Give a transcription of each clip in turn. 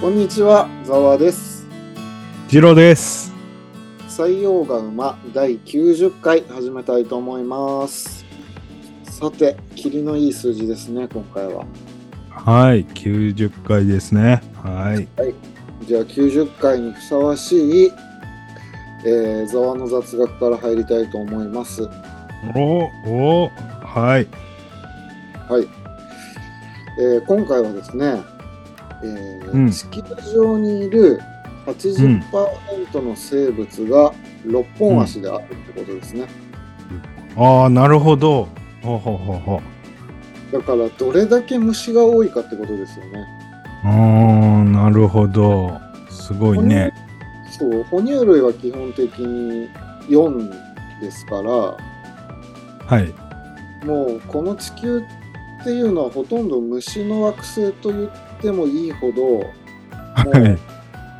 こんにちは、ざわです。ジローです。採用が馬第90回始めたいと思います。さて、霧のいい数字ですね、今回は。はい、90回ですね。はい。じゃあ、90回にふさわしい、えー、ざわの雑学から入りたいと思います。おおはい。はい。えー今回はですね、えーうん地球上にいる80%の生物が6本足であるってことですね。ああ、なるほど。ほうほうほうほう。だから、どれだけ虫が多いかってことですよね。ああ、なるほど。すごいね。そう、哺乳類は基本的に4ですから、はい。もうこの地球っていうのはほとんど虫の惑星と言ってもいいほど。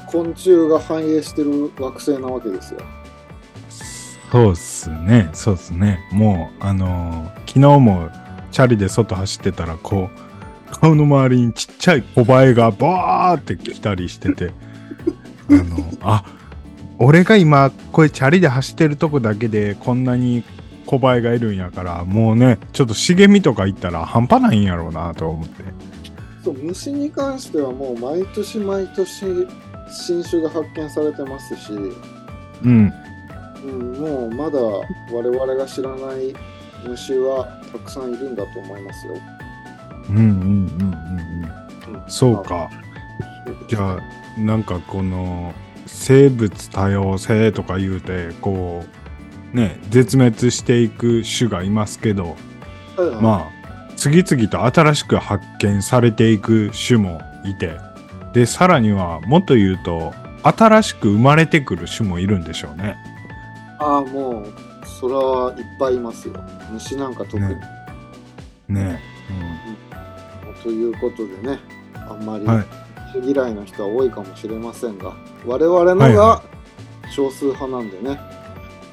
昆虫が繁栄してる惑星なわけですよ。そうっすね。そうっすね。もう、あのー昨日もチャリで外走ってたら、こう、顔の周りにちっちゃい小バエがバーって来たりしてて、あの、あ、俺が今、これチャリで走ってるとこだけでこんなに小バエがいるんやから、もうね、ちょっと茂みとか行ったら半端ないんやろうなと思って。そう虫に関してはもう毎年毎年新種が発見されてますし、うん。うん、もうまだ我々が知らない虫はたくさんいるんだと思いますよ。うんうんうんうんうん。うんそうか。じゃあなんかこの生物多様性とか言うてこうね絶滅していく種がいますけどあ、はいはいまあ次々と新しく発見されていく種もいてでさらにはもっと言うと新しく生まれてくる種もいるんでしょうね。ああ、もう、それはいっぱいいますよ。虫なんか特に。ねねということでね、あんまり嫌いな人は多いかもしれませんが、我々のはいはが少数派なんでね、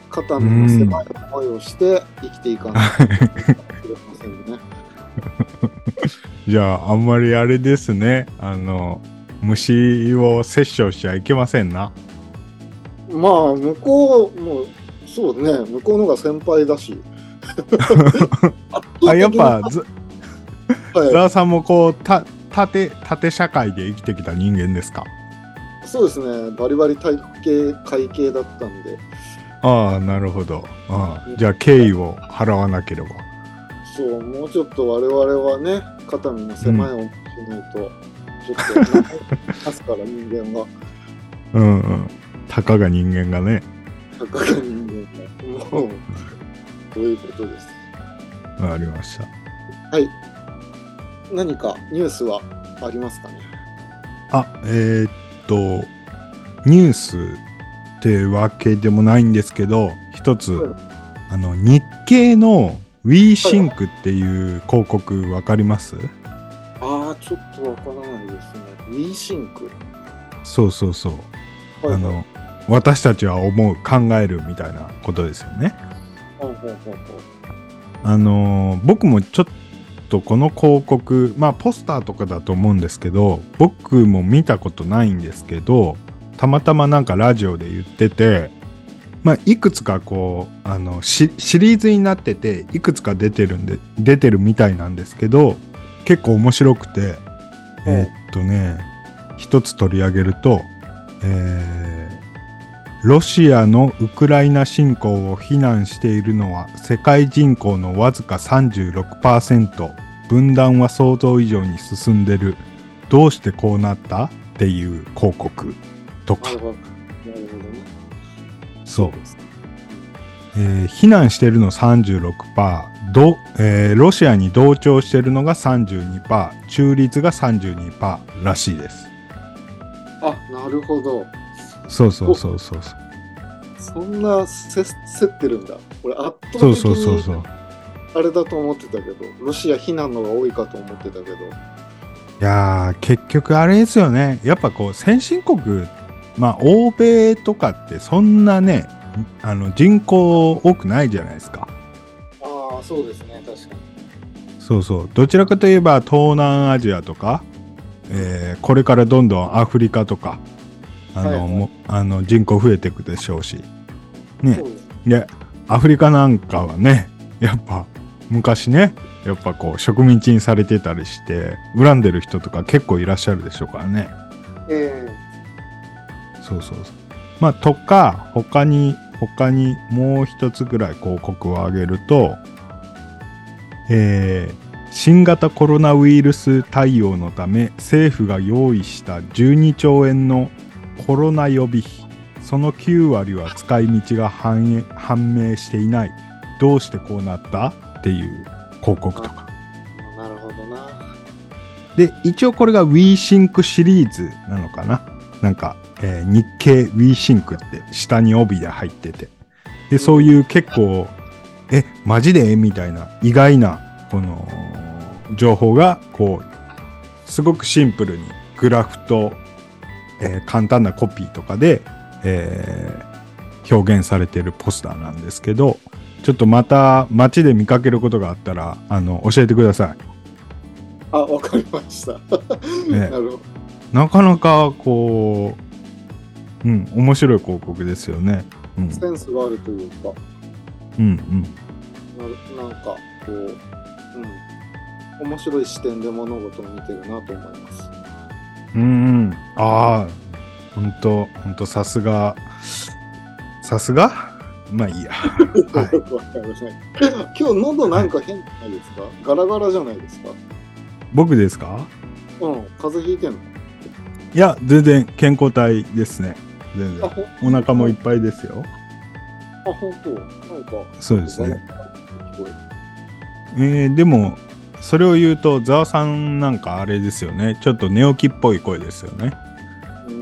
肩身の狭い思いをして生きていかないといけませんね。うん、じゃああんまりあれですね。あの虫を殺生しちゃいけませんな。まあ、向こうも、そうね、向こうのが先輩だし。あやっぱずは。い。ザワさんもこうた縦縦社会で生きてきた人間ですか？そうですね、バリバリ体育系、会計だったんで、ああなるほど。ああじゃあ敬意を払わなければそう、もうちょっと我々はね、肩身の狭い思いしないと、ちょっと、ますから人間は、うんうん。たかが人間がね。たかが人間が、もう、そういうことです。わかりました。はい。何かニュースはありますかね？あえーっとニュースってわけでもないんですけど一つ、はいあの日経の WeSync っていう広告わかります、ああ、ちょっとわからないですね。WeSync。そうそうそう。はいはい。あの私たちは思う考えるみたいなことですよね。ほうほうほうほうあのー僕もちょっとこの広告まあポスターとかだと思うんですけど僕も見たことないんですけどたまたまなんかラジオで言っててまあいくつかこうあのシシリーズになってていくつか出てるんで出てるみたいなんですけど結構面白くてえーっとね一つ取り上げるとえーロシアのウクライナ侵攻を非難しているのは世界人口のわずか36%分断は想像以上に進んでる。どうしてこうなった？っていう広告とかそう。えー非難してるの36%ど、えーロシアに同調してるのが32%中立が32%らしいです。あ、なるほど。そうそうそうそうそう。そんなせ競ってるんだ。俺、圧倒的そうそうそう。そにうあれだと思ってたけど、ロシア非難のが多いかと思ってたけど、いやー結局あれですよね。やっぱこう先進国まあ欧米とかってそんなねあの人口多くないじゃないですか。ああ、そうですね、確かに。そうそう。どちらかといえば東南アジアとかえーこれからどんどんアフリカとか、あの、はいはい。もあの人口増えていくでしょうし、ね。でアフリカなんかはね、やっぱ昔ね、やっぱこう植民地にされてたりして、恨んでる人とか結構いらっしゃるでしょうからね。えそうそうそう。まあ、とか、他に、他にもう一つぐらい広告を挙げると、えー新型コロナウイルス対応のため政府が用意した12兆円のコロナ予備費その9割は使い道が判明していないどうしてこうなったっていう広告とかえなるほどな。で一応これが WeSync シリーズなのかななんか、えー日経 WeSync って下に帯で入っててでそういう結構えマジでみたいな意外なこの情報がこうすごくシンプルにグラフと、えー簡単なコピーとかで、えー表現されているポスターなんですけどちょっとまた街で見かけることがあったらあの教えてください。あ、わかりました。ね。なかなかこう、うん、面白い広告ですよね。うん、センスがあるというか、うん、うん。なるなんかこう、うん、面白い視点で物事を見てるなと思います。うん、うん。ああ、ほんと、ほんとさすが、さすが？まあいいや。はい。今日喉なんか変じゃないですか、ガラガラじゃないですか？僕ですか？うん、風邪ひいてんの？いや、全然健康体ですね。全あ、然。お腹もいっぱいですよ。あ、本当なんか、そうですね。えー、でも、それを言うと、ざわさんなんかあれですよね。ちょっと寝起きっぽい声ですよね。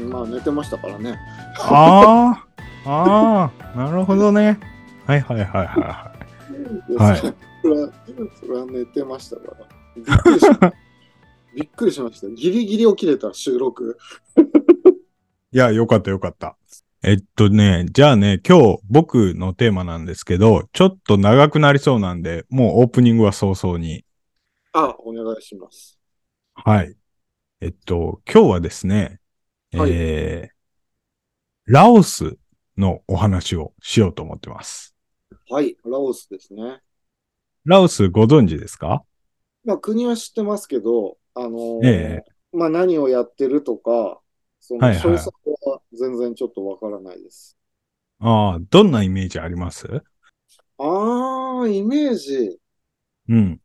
まあ寝てましたからね。ああ、ああ、なるほどね。はいはいはいはいはい。はいそれは、それは寝てましたから。びっくりしびっくりしました。ギリギリ起きれた収録。いや、よかったよかった。えっとね、じゃあね、今日僕のテーマなんですけど、ちょっと長くなりそうなんで、もうオープニングは早々に。あ、お願いします。はい。えっと、今日はですね、はいえー、ラオスのお話をしようと思ってます。はい、ラオスですね。ラオスご存知ですか？まあ、国は知ってますけど、あのーえまあ、何をやってるとか、そのはいはい詳細は全然ちょっとわからないです。ああ、どんなイメージあります？ああ、イメージ。うん。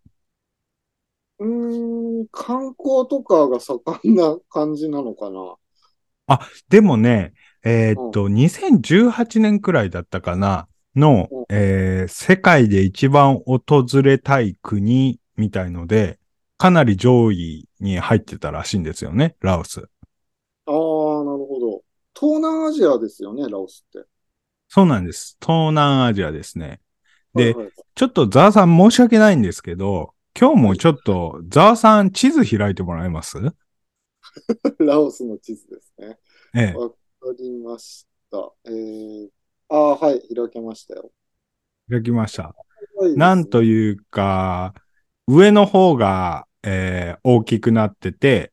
うーん、観光とかが盛んな感じなのかな。でもね、えーっと、2018年くらいだったかなの、うんえー世界で一番訪れたい国みたいので、かなり上位に入ってたらしいんですよね、ラオス。東南アジアですよね、ラオスって。そうなんです。東南アジアですね。ではいはいちょっとザワさん申し訳ないんですけど、今日もちょっとザワさん地図開いてもらえます？ラオスの地図ですね。ええ。わかりました。えー、ああ、はい、開けましたよ。開きました。ねなんというか、上の方が、えー大きくなってて、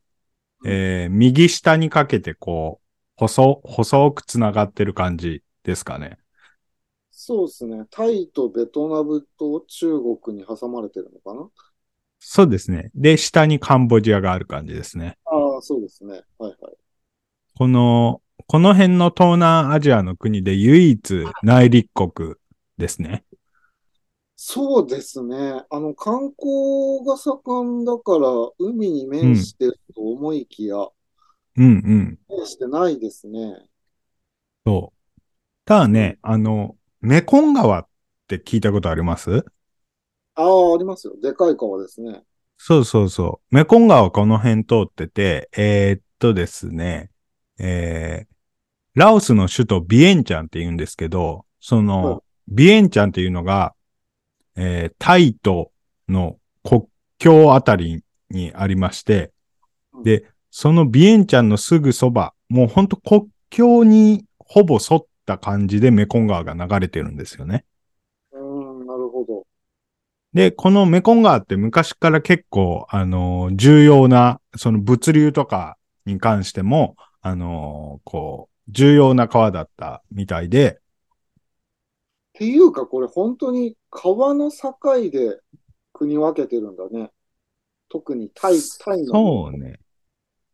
えー右下にかけてこう、細、細くつながってる感じですかね。そうですね。タイとベトナムと中国に挟まれてるのかな？そうですね。で、下にカンボジアがある感じですね。ああ、そうですね。はいはい。この、この辺の東南アジアの国で唯一内陸国ですね。そうですね。あの、観光が盛んだから、海に面してると思いきや、うんうん。面してないですね。そう。ただね、あの、メコン川って聞いたことあります？ああ、ありますよ。でかい川ですね。そうそうそう。メコン川この辺通ってて、えーっとですね、えー、ラオスの首都ビエンチャンって言うんですけど、その、はいビエンチャンっていうのが、えータイとの国境あたりにありまして、で、そのビエンチャンのすぐそば、もうほんと国境にほぼ沿った感じでメコン川が流れてるんですよね。うーん、なるほど。で、このメコン川って昔から結構、あの、重要な、その物流とかに関しても、あの、こう、重要な川だったみたいで、っていうか、これ本当に川の境で国分けてるんだね。特にタイ、タイの。そうね。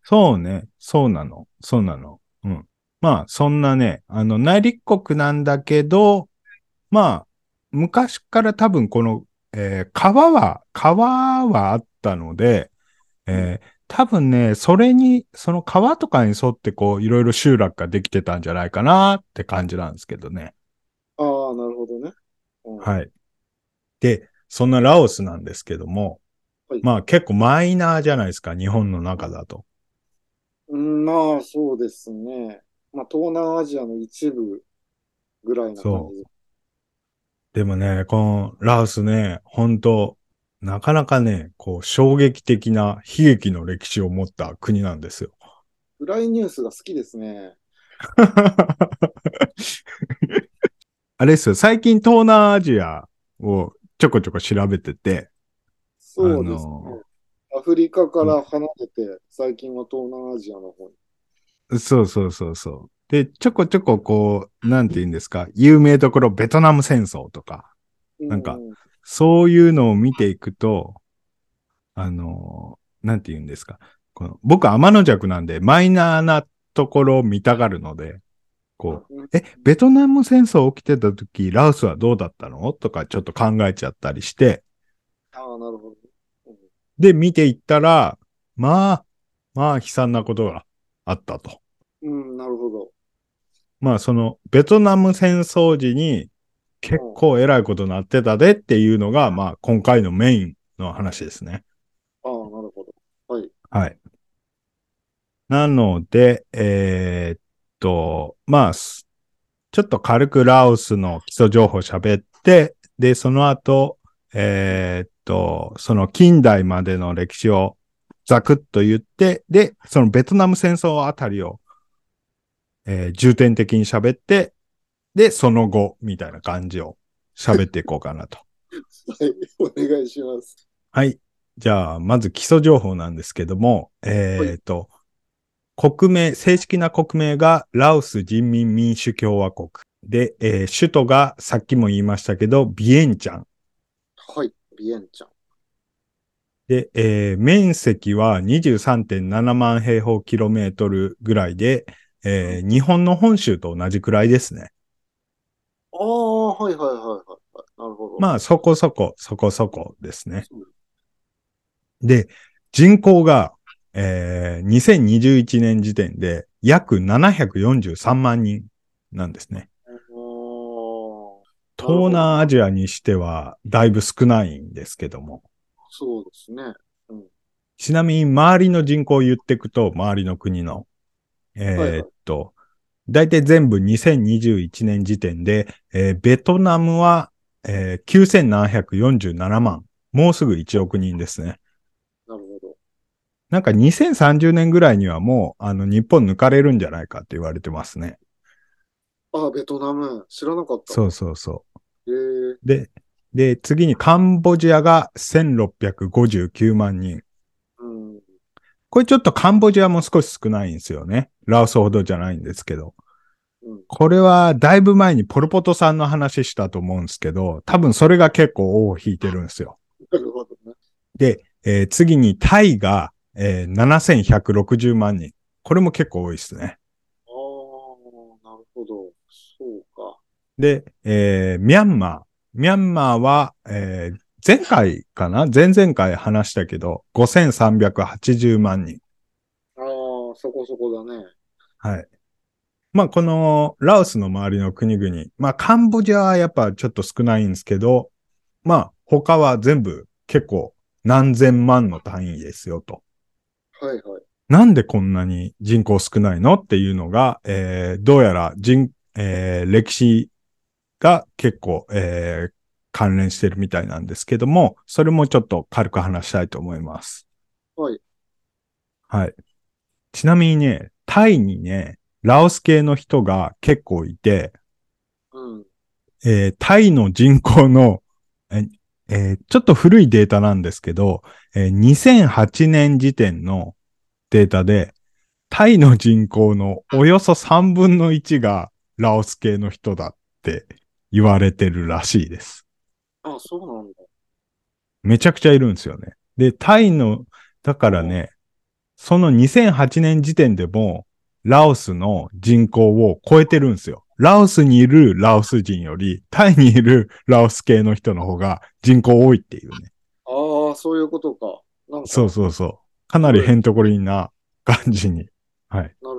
そうね。そうなの。そうなの。うん。まあ、そんなね、あの、内陸国なんだけど、まあ、昔から多分この、えー川は、川はあったので、えー多分ね、それに、その川とかに沿ってこう、いろいろ集落ができてたんじゃないかなって感じなんですけどね。ああ、なるほどね。うんはい。で、そんなラオスなんですけども、はいまあ結構マイナーじゃないですか、日本の中だと。うん、まあ、そうですね。まあ、東南アジアの一部ぐらいな感じ。でもね、このラオスね、本当なかなかね、こう衝撃的な悲劇の歴史を持った国なんですよ。暗いニュースが好きですね。あれですよ、最近東南アジアをちょこちょこ調べてて、そうですね。アフリカから離れて、最近は東南アジアの方に。そうそうそうそう。で、ちょこちょここう、なんて言うんですか、有名どころベトナム戦争とか、なんかうそういうのを見ていくと、あの、なんて言うんですか？この僕、天の弱なんで、マイナーなところを見たがるので、こう、うんえ、ベトナム戦争起きてた時、ラオスはどうだったの？とかちょっと考えちゃったりして、ああ、なるほど。うんで、見ていったら、まあ、まあ、悲惨なことがあったと。うん、なるほど。まあ、その、ベトナム戦争時に、結構偉いことになってたでっていうのが、まあ、今回のメインの話ですね。ああ、なるほど。はい。はい。なので、えーっと、まあ、すちょっと軽くラオスの基礎情報喋って、で、その後、えーっと、その近代までの歴史をざくっと言って、で、そのベトナム戦争あたりを、えー重点的に喋って、で、その後、みたいな感じを喋っていこうかなと。はい。お願いします。はい。じゃあ、まず基礎情報なんですけども、えっ、と、国名、正式な国名がラオス人民民主共和国。で、えー首都がさっきも言いましたけど、ビエンチャン。はい。ビエンちゃん。で、えー面積は23.7万平方キロメートルぐらいで、えー日本の本州と同じくらいですね。ああ、はいはいはいはいはい。なるほど。まあ、そこそこ、そこそこですね。で、人口が、えー2021年時点で約743万人なんですね。東南アジアにしてはだいぶ少ないんですけども。そうですね。ちなみに周りの人口を言っていくと、周りの国の。えーっと、だいたい全部2021年時点で、えーベトナムは、えー9747万。もうすぐ1億人ですね。なるほど。なんか2030年ぐらいにはもう、あの、日本抜かれるんじゃないかって言われてますね。ああ、ベトナム。知らなかった。そうそうそへえう。で、で、次にカンボジアが1659万人。うん。これちょっとカンボジアも少し少ないんですよね。ラオスほどじゃないんですけど。うん。これはだいぶ前にポルポトさんの話したと思うんですけど、多分それが結構尾を引いてるんですよ。なるほどね。で、えー次にタイが、えー7160万人。これも結構多いですね。そうか。で、えーミャンマー。ミャンマーは、えー前回かな？前々回話したけど、5380万人。ああ、そこそこだね。はい。まあ、この、ラオスの周りの国々。まあ、カンボジアはやっぱちょっと少ないんですけど、まあ、他は全部結構何千万の単位ですよと。はいはい。なんでこんなに人口少ないの？っていうのが、えーどうやら人、えー歴史が結構、えー関連してるみたいなんですけども、それもちょっと軽く話したいと思います。はい。はい。ちなみにね、タイにね、ラオス系の人が結構いて、うん。えータイの人口の、ええーちょっと古いデータなんですけど、えー2008年時点のデータで、タイの人口のおよそ3分の1がラオス系の人だって言われてるらしいです。あ、そうなんだ。めちゃくちゃいるんですよね。で、タイの、だからね、その2008年時点でも、ラオスの人口を超えてるんですよ。ラオスにいるラオス人より、タイにいるラオス系の人の方が人口多いっていうね。ああ、そういうことか。なんか、そうそうそう。かなりヘントコリンな感じに。はい。な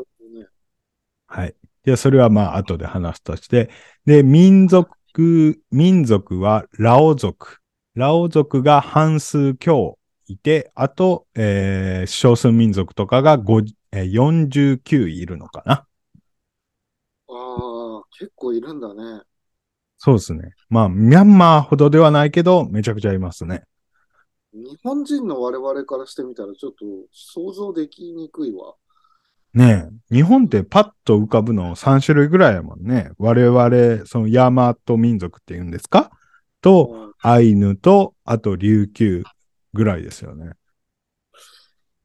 い。じゃあ、それはまあ、後で話すとして。で、民族、民族はラオ族。ラオ族が半数強いて、あと、えー少数民族とかが5えー49いるのかな。ああ、結構いるんだね。そうですね。まあ、ミャンマーほどではないけど、めちゃくちゃいますね。日本人の我々からしてみたらちょっと想像できにくいわ。ねえ。日本ってパッと浮かぶの3種類ぐらいやもんね。我々、そのヤマート民族って言うんですか？と、うんアイヌと、あと琉球ぐらいですよね。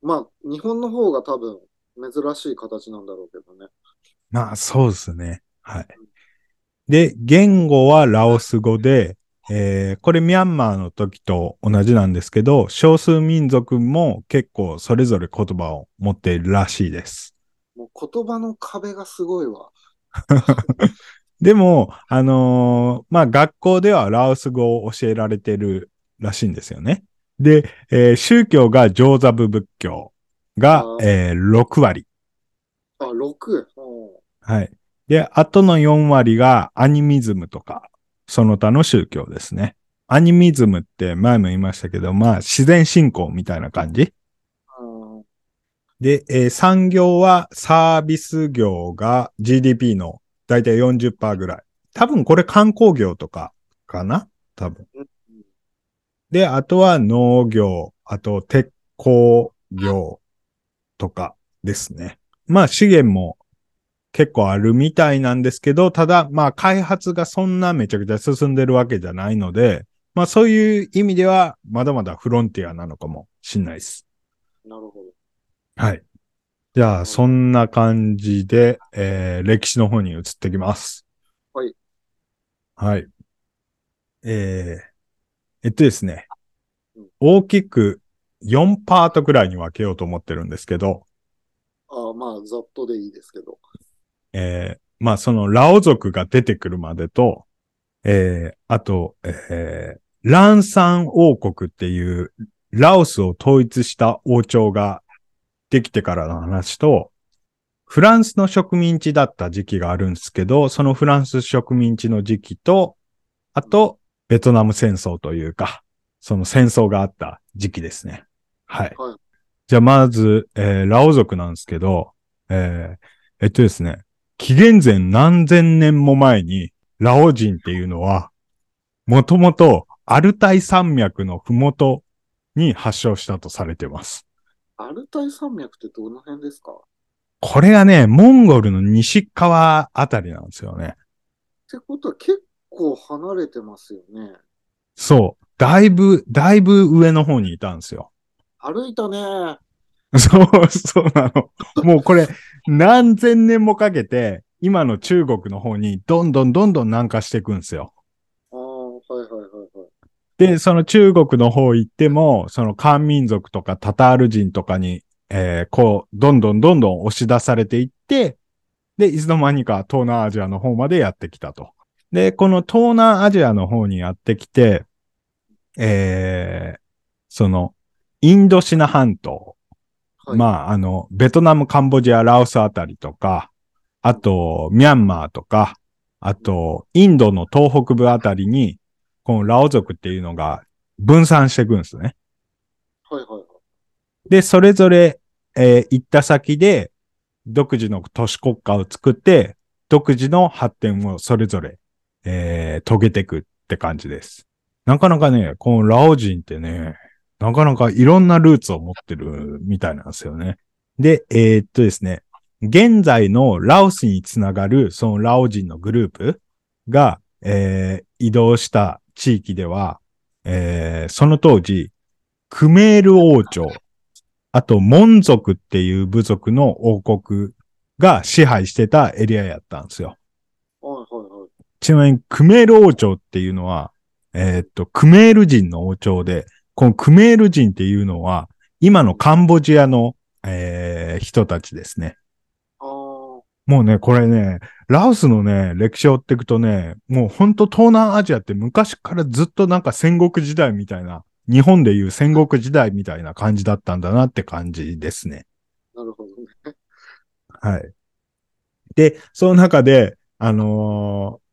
まあ、日本の方が多分珍しい形なんだろうけどね。まあ、そうですね。はい。で、言語はラオス語で、えーこれミャンマーの時と同じなんですけど、少数民族も結構それぞれ言葉を持っているらしいです。もう言葉の壁がすごいわ。でも、あのーまあ、学校ではラオス語を教えられてるらしいんですよね。で、えー宗教がジョーザブ仏教がえー6割。あ、6。うんはい。で、あとの4割がアニミズムとか、その他の宗教ですね。アニミズムって前も言いましたけど、まあ自然信仰みたいな感じ。で、えー産業はサービス業が GDP のだいたい40%ぐらい。多分これ観光業とかかな？多分。で、あとは農業、あと鉄鋼業とかですね。まあ資源も結構あるみたいなんですけど、ただまあ開発がそんなめちゃくちゃ進んでるわけじゃないので、まあそういう意味ではまだまだフロンティアなのかもしんないです。なるほど。はい。じゃあそんな感じで、えー歴史の方に移ってきます。はい。はい。えーえっとですねうん。大きく4パートくらいに分けようと思ってるんですけど、あまあ、ざっとでいいですけど。えーまあそのラオ族が出てくるまでと、えーあと、えーランサン王国っていうラオスを統一した王朝ができてからの話と、フランスの植民地だった時期があるんですけど、そのフランス植民地の時期と、あと、ベトナム戦争というか、その戦争があった時期ですね。はい。はいじゃあまず、えーラオ族なんですけど、えーえっとですね、紀元前何千年も前に、ラオ人っていうのは、もともとアルタイ山脈のふもとに発祥したとされてます。アルタイ山脈ってどの辺ですか？っこれがね、モンゴルの西側あたりなんですよね。てことは結構離れてますよね。そう。だいぶ、だいぶ上の方にいたんですよ。歩いたね。そう、そうなの。もうこれ、何千年もかけて、今の中国の方にどんどんどんどん南下していくんですよ。ああ、はいはいはいはい。で、その中国の方行っても、その漢民族とかタタール人とかに、えーこう、どんどんどんどん押し出されていって、で、いつの間にか東南アジアの方までやってきたと。で、この東南アジアの方にやってきて、えーその、インドシナ半島、はい、まあ、あの、ベトナム、カンボジア、ラオスあたりとか、あと、ミャンマーとか、あと、インドの東北部あたりに、このラオ族っていうのが分散していくんですね。はいはいはい。で、それぞれ、えー行った先で、独自の都市国家を作って、独自の発展をそれぞれ、えー遂げていくって感じです。なかなかね、このラオ人ってね、なかなかいろんなルーツを持ってるみたいなんですよね。で、えーっとですね、現在のラオスにつながるそのラオ人のグループが、えー移動した地域では、えーその当時、クメール王朝、あと、モン族っていう部族の王国が支配してたエリアやったんですよ。ちなみに、クメール王朝っていうのは、えーっと、クメール人の王朝で、このクメール人っていうのは、今のカンボジアの、えー人たちですね。もうね、これね、ラオスのね、歴史を追っていくとね、もうほんと東南アジアって昔からずっとなんか戦国時代みたいな、日本でいう戦国時代みたいな感じだったんだなって感じですね。なるほどね。はい。で、その中で、あのー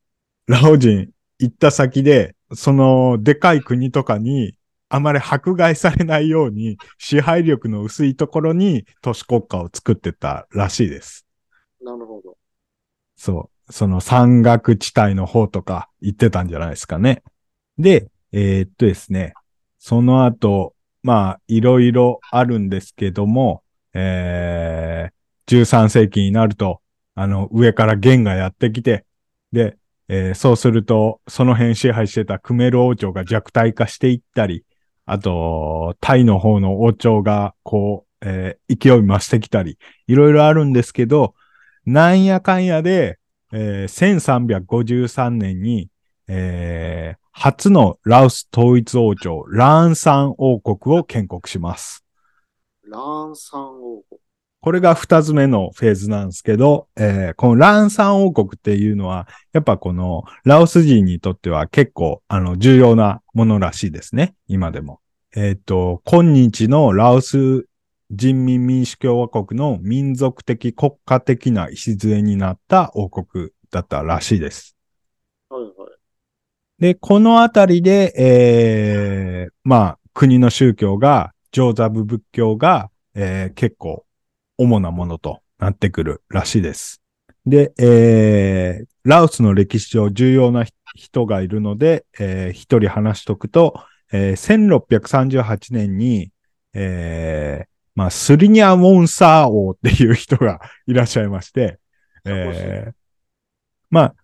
ラオ人行った先で、そのでかい国とかにあまり迫害されないように支配力の薄いところに都市国家を作ってたらしいです。そう。その山岳地帯の方とか行ってたんじゃないですかね。で、えーっとですね。その後、まあ、いろいろあるんですけども、えー、13世紀になると、あの、上から元がやってきて、で、えーそうすると、その辺支配してたクメル王朝が弱体化していったり、あと、タイの方の王朝が、こう、えー勢い増してきたり、いろいろあるんですけど、なんやかんやで、えー1353年に、えー初のラオス統一王朝、ラーンサン王国を建国します。ランサン王国。これが二つ目のフェーズなんですけど、えーこのラーンサン王国っていうのは、やっぱこのラオス人にとっては結構、あの、重要なものらしいですね。今でも。えっ、と、今日のラオス人民民主共和国の民族的国家的な礎になった王国だったらしいです。はいはい。で、このあたりで、えーまあ、国の宗教が、上座部仏教が、えー結構、主なものとなってくるらしいです。で、えーラオスの歴史上重要な人がいるので、えー一人話しとくと、えー1638年に、えーまあ、スリニャ・ウォンサー王っていう人がいらっしゃいまして、えーまあ、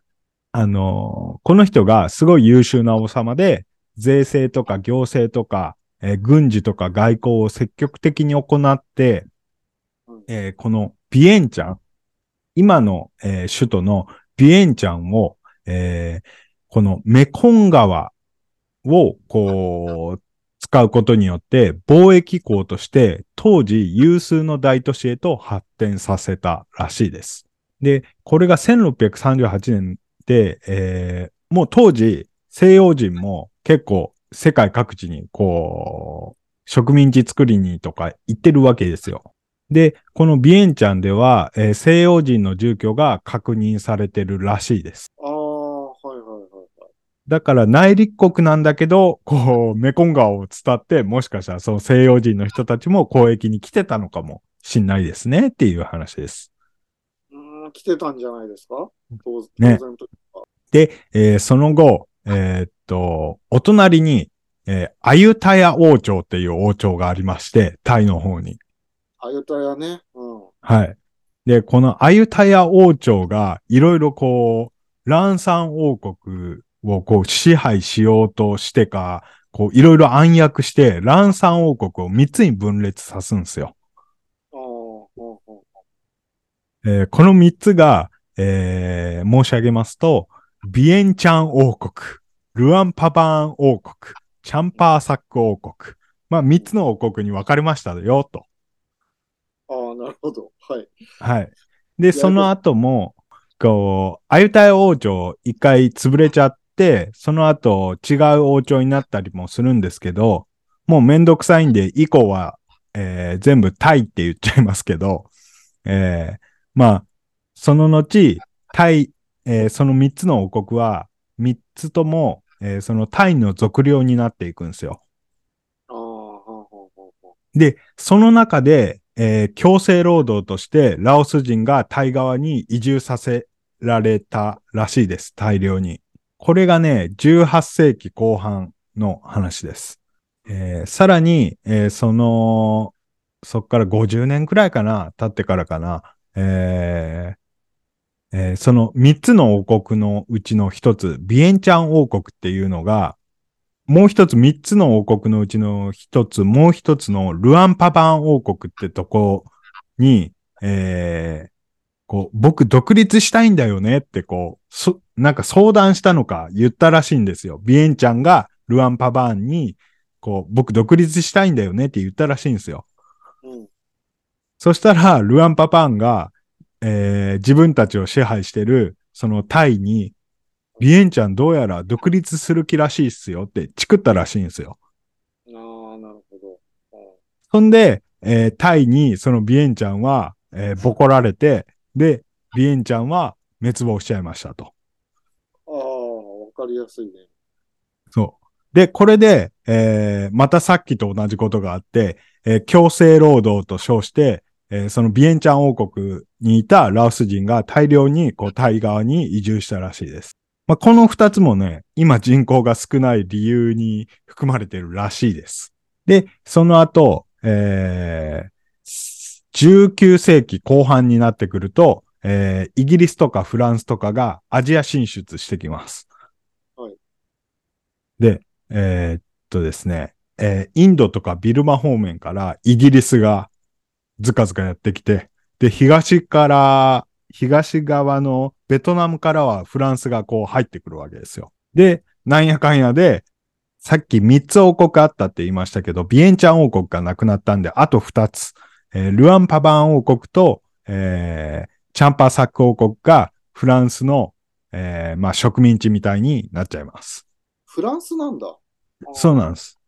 あのーこの人がすごい優秀な王様で、税制とか行政とか、えー軍事とか外交を積極的に行って、うん。えーこのビエンチャン、今の、えー首都のビエンチャンを、えーこのメコン川をこう、使うことによって貿易港として当時有数の大都市へと発展させたらしいです。で、これが1638年で、えーもう当時西洋人も結構世界各地にこう、植民地作りにとか行ってるわけですよ。で、このビエンチャンでは、えー西洋人の住居が確認されてるらしいです。あ、だから内陸国なんだけど、こう、メコン川を伝って、もしかしたらその西洋人の人たちも交易に来てたのかもしんないですねっていう話です。うーん、来てたんじゃないですか？当然というか。で、えーその後、えーっと、お隣に、えーアユタヤ王朝っていう王朝がありまして、タイの方に。あゆたやね。うん。はい。で、このアユタヤ王朝がいろいろこう、ランサン王国をこう支配しようとしてか、こういろいろ暗躍して、ランサン王国を3つに分裂さすんですよ。えーこの3つが、えー申し上げますと、ビエンチャン王国、ルアンパバーン王国、チャンパーサック王国。まあ3つの王国に分かれましたよ、と。ああ、なるほど。はい。はい。で、その後も、こう、アユタヤ王朝一回潰れちゃって、その後違う王朝になったりもするんですけど、もうめんどくさいんで、以降は、えー全部タイって言っちゃいますけど、えーまあ、その後、タイ、えーその三つの王国は、三つとも、えーそのタイの属領になっていくんですよ。で、その中で、えー強制労働としてラオス人がタイ側に移住させられたらしいです。大量に。これがね、18世紀後半の話です。えーさらに、えーその、そっから50年くらいかな、経ってからかな、えーえーその3つの王国のうちの一つ、ビエンチャン王国っていうのが、もう一つ三つの王国のうちの一つ、もう一つのルアンパバン王国ってとこに、えー、こう、僕独立したいんだよねってこう、そ、なんか相談したのか言ったらしいんですよ。ビエンちゃんがルアンパバーンに、こう、僕独立したいんだよねって言ったらしいんですよ。うん。そしたら、ルアンパパンが、えー自分たちを支配してる、そのタイに、ビエンちゃんどうやら独立する気らしいっすよってチクったらしいんですよ。ああ、なるほど。うんそんで、えータイにそのビエンちゃんは、えーボコられて、で、ビエンちゃんは滅亡しちゃいましたと。ああ、わかりやすいね。そう。で、これで、えーまたさっきと同じことがあって、えー強制労働と称して、えーそのビエンチャン王国にいたラオス人が大量にこうタイ側に移住したらしいです。まあ、この二つもね、今人口が少ない理由に含まれてるらしいです。で、その後、えー19世紀後半になってくると、えーイギリスとかフランスとかがアジア進出してきます。はい。で、えーっとですね、えーインドとかビルマ方面からイギリスがずかずかやってきて、で、東から、東側のベトナムからはフランスがこう入ってくるわけですよ。で、なんやかんやで、さっき3つ王国あったって言いましたけど、ビエンチャン王国がなくなったんで、あと2つ。えールアンパバン王国と、えーチャンパーサック王国がフランスの、えーまあ植民地みたいになっちゃいます。フランスなんだ。そうなんです。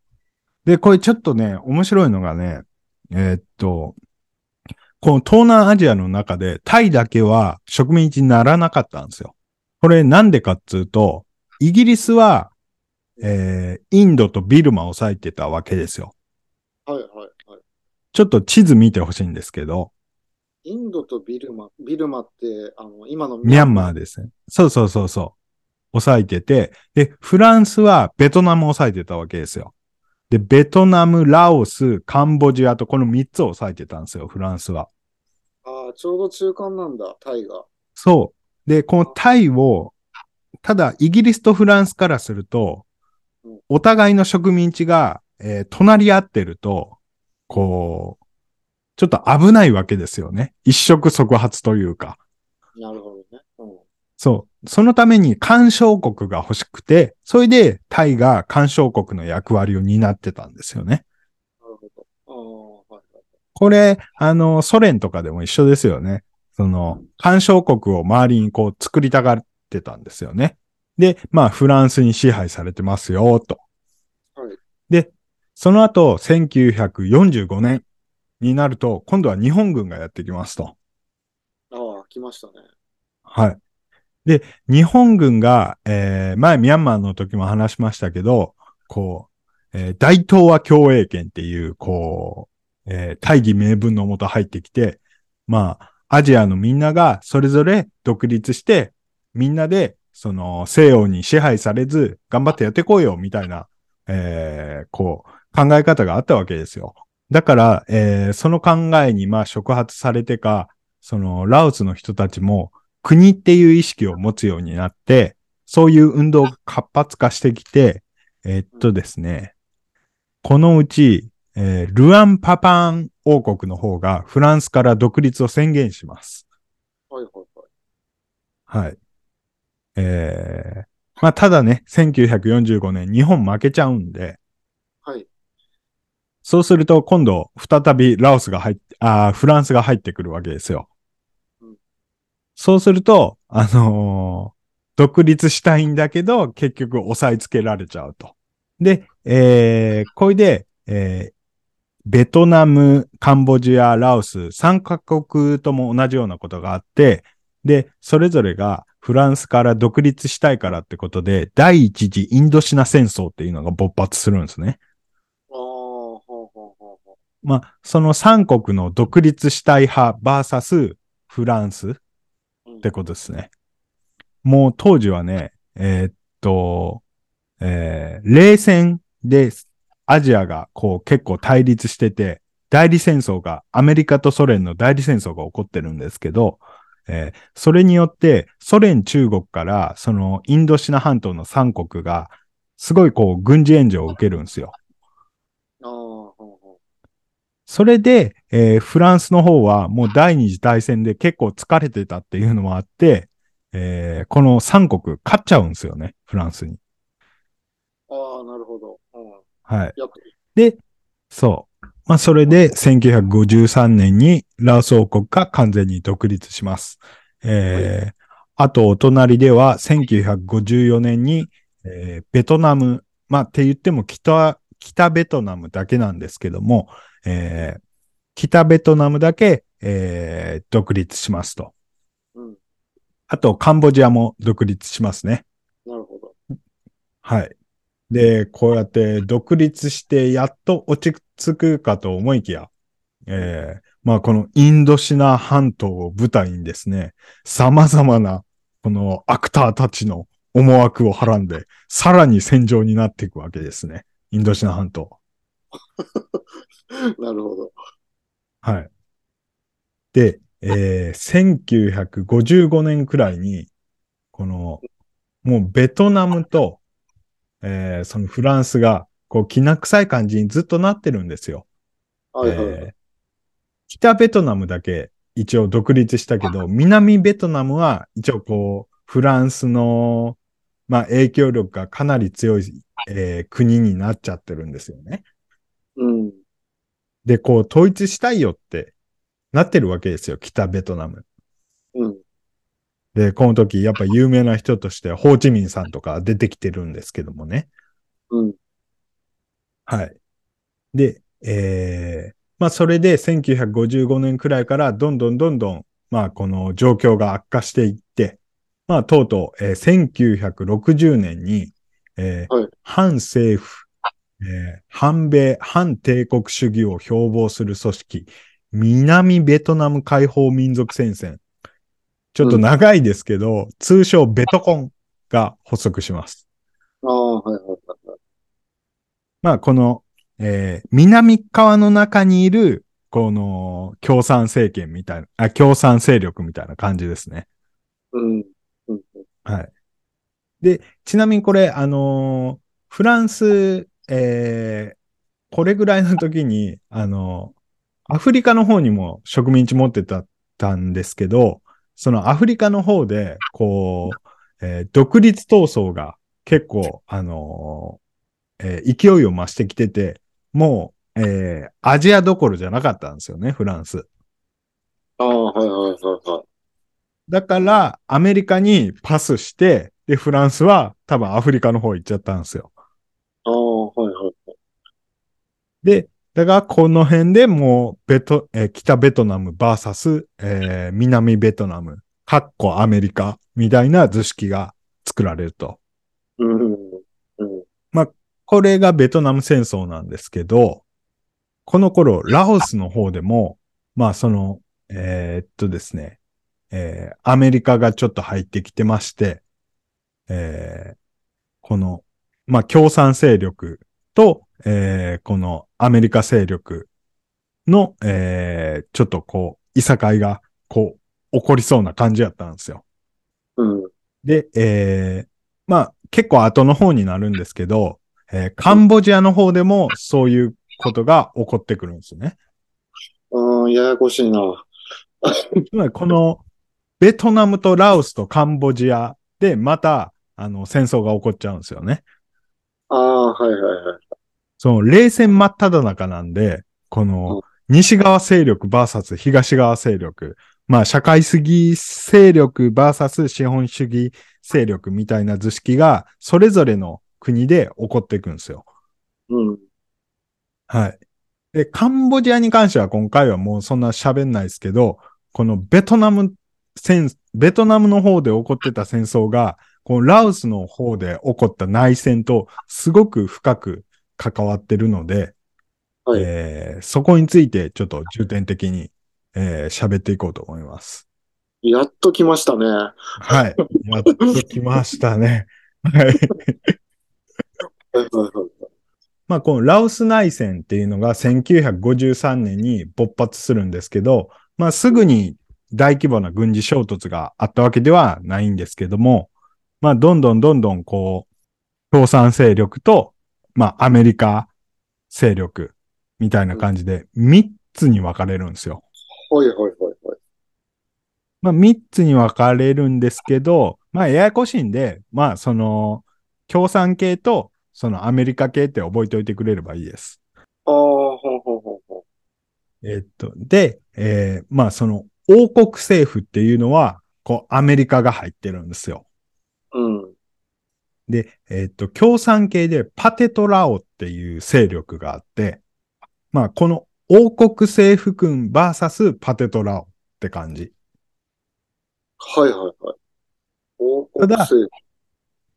で、これちょっとね、面白いのがね、えーっと、この東南アジアの中でタイだけは植民地にならなかったんですよ。これなんでかっつうと、イギリスは、えーインドとビルマを抑えてたわけですよ。はいはいはい。ちょっと地図見てほしいんですけど、インドとビルマ、ビルマって、あの、今のミャンマーですね。そうそうそうそう。抑えてて、で、フランスはベトナムを抑えてたわけですよ。で、ベトナム、ラオス、カンボジアとこの3つを抑えてたんですよ、フランスは。ああ、ちょうど中間なんだ、タイが。そう。で、このタイを、ただ、イギリスとフランスからするとうん、お互いの植民地が、えー隣り合ってると、こう、ちょっと危ないわけですよね。一触即発というか。なるほどね。うん。そう。そのために干渉国が欲しくて、それでタイが干渉国の役割を担ってたんですよね。なるほど。はいはい。これ、あの、ソ連とかでも一緒ですよね。その、干渉国を周りにこう作りたがってたんですよね。で、まあ、フランスに支配されてますよ、と。はい。で、その後、1945年になると、今度は日本軍がやってきますと。ああ、来ましたね。はい。で、日本軍が、えー、前ミャンマーの時も話しましたけど、こう、えー大東亜共栄圏っていう、こう、えー大義名分のもと入ってきて、まあ、アジアのみんながそれぞれ独立して、みんなで、その、西洋に支配されず、頑張ってやってこうよ、みたいな、えーこう、考え方があったわけですよ。だから、えーその考えに、まあ、触発されてか、その、ラオスの人たちも、国っていう意識を持つようになって、そういう運動が活発化してきて、えーっとですね、このうち、えールアンパパン王国の方がフランスから独立を宣言します。はいはいはい。はい。えー、まあ、ただね、1945年日本負けちゃうんで、はい。そうすると今度再びラオスが入っあーフランスが入ってくるわけですようん。そうすると、あのー独立したいんだけど、結局押さえつけられちゃうと。で、えー、これで、えーベトナム、カンボジア、ラオス、3カ国とも同じようなことがあって、で、それぞれがフランスから独立したいからってことで、第一次インドシナ戦争っていうのが勃発するんですね。ああ、ほうほうほうほまあ、その3国の独立したい派バーサスフランスってことですね。もう当時はね、えーっと、えー冷戦でアジアがこう結構対立してて、代理戦争が、アメリカとソ連の代理戦争が起こってるんですけど、えーそれによってソ連中国からそのインドシナ半島の3国がすごいこう、軍事援助を受けるんですよ。それで、えーフランスの方はもう第二次大戦で結構疲れてたっていうのもあって、えーこの3国勝っちゃうんですよね、フランスに。うああ、なるほど。うん。はい。で、そう。まあ、それで1953年にラオス王国が完全に独立します。えーあと、お隣では1954年に、えーベトナム、まあ、って言っても北、北ベトナムだけなんですけども、えー北ベトナムだけ、えー独立しますと。うん。あと、カンボジアも独立しますね。なるほど。はい。で、こうやって独立してやっと落ち着くかと思いきや、えーまあこのインドシナ半島を舞台にですね、様々なこのアクターたちの思惑をはらんで、さらに戦場になっていくわけですね。インドシナ半島。なるほど。はい。で、えー1955年くらいに、この、もうベトナムと、えーそのフランスが、こう、きな臭い感じにずっとなってるんですよ。はいはいはい。えー北ベトナムだけ一応独立したけど、南ベトナムは一応こう、フランスの、まあ影響力がかなり強い、えー国になっちゃってるんですよね。うん。で、こう、統一したいよってなってるわけですよ、北ベトナム。うん。で、この時、やっぱ有名な人として、ホーチミンさんとか出てきてるんですけどもね。うん。はい。で、えー、まあ、それで1955年くらいから、どんどんどんどん、まあ、この状況が悪化していって、まあ、とうとう、えー1960年に、えーはい反政府、えー反米、反帝国主義を標榜する組織、南ベトナム解放民族戦線。ちょっと長いですけど、通称ベトコンが発足します。ああ、はいはいはいはい。まあ、この、えー南側の中にいる、この、共産政権みたいな、あ、共産勢力みたいな感じですね。うん。うん。はい。で、ちなみにこれ、あのーフランス、えーこれぐらいの時に、あのーアフリカの方にも植民地持ってた、たんですけど、そのアフリカの方で、こう、えー独立闘争が結構、あのーえー勢いを増してきてて、もう、えーアジアどころじゃなかったんですよね、フランス。ああ、はいはいはいはい。だから、アメリカにパスして、で、フランスは多分アフリカの方行っちゃったんですよ。ああ、はいはいはい。で、だからこの辺でもう、ベト、えー北ベトナム VS、えー南ベトナム、かっこアメリカみたいな図式が作られると。うん。うん。これがベトナム戦争なんですけど、この頃、ラオスの方でも、まあその、えーっとですね、えーアメリカがちょっと入ってきてまして、えーこの、まあ共産勢力と、えーこのアメリカ勢力の、えーちょっとこう、いさかいが、こう、起こりそうな感じやったんですよ。うん。で、えーまあ、結構後の方になるんですけど、えーカンボジアの方でもそういうことが起こってくるんですよね。ああ、ややこしいな。つまりこの、ベトナムとラオスとカンボジアでまた、あの、戦争が起こっちゃうんですよね。ああ、はいはいはい。その、冷戦真っ只中なんで、この、西側勢力 VS 東側勢力、まあ、社会主義勢力 VS 資本主義勢力みたいな図式が、それぞれの国で起こっていくんですよ。うん。はい。で、カンボジアに関しては今回はもうそんな喋んないですけど、このベトナム戦、ベトナムの方で起こってた戦争が、このラオスの方で起こった内戦とすごく深く関わってるので、はいえーそこについてちょっと重点的にえー喋っていこうと思います。やっと来ましたね。はい。やっと来ましたね。はい。まあ、このラオス内戦っていうのが1953年に勃発するんですけど、まあ、すぐに大規模な軍事衝突があったわけではないんですけども、まあ、どんどんどんどんこう、共産勢力と、まあ、アメリカ勢力みたいな感じで、3つに分かれるんですよ。はいはいはいはい。まあ、3つに分かれるんですけど、まあ、ややこしいんで、まあ、その、共産系と、そのアメリカ系って覚えておいてくれればいいです。ああ、ほうほうほうほえっと、で、えーまあ、その、王国政府っていうのは、こう、アメリカが入ってるんですよ。う。うん。で、えっと、共産系でパテトラオっていう勢力があって、まあ、この王国政府軍バーサスパテトラオって感じ。はいはいはい。王ただ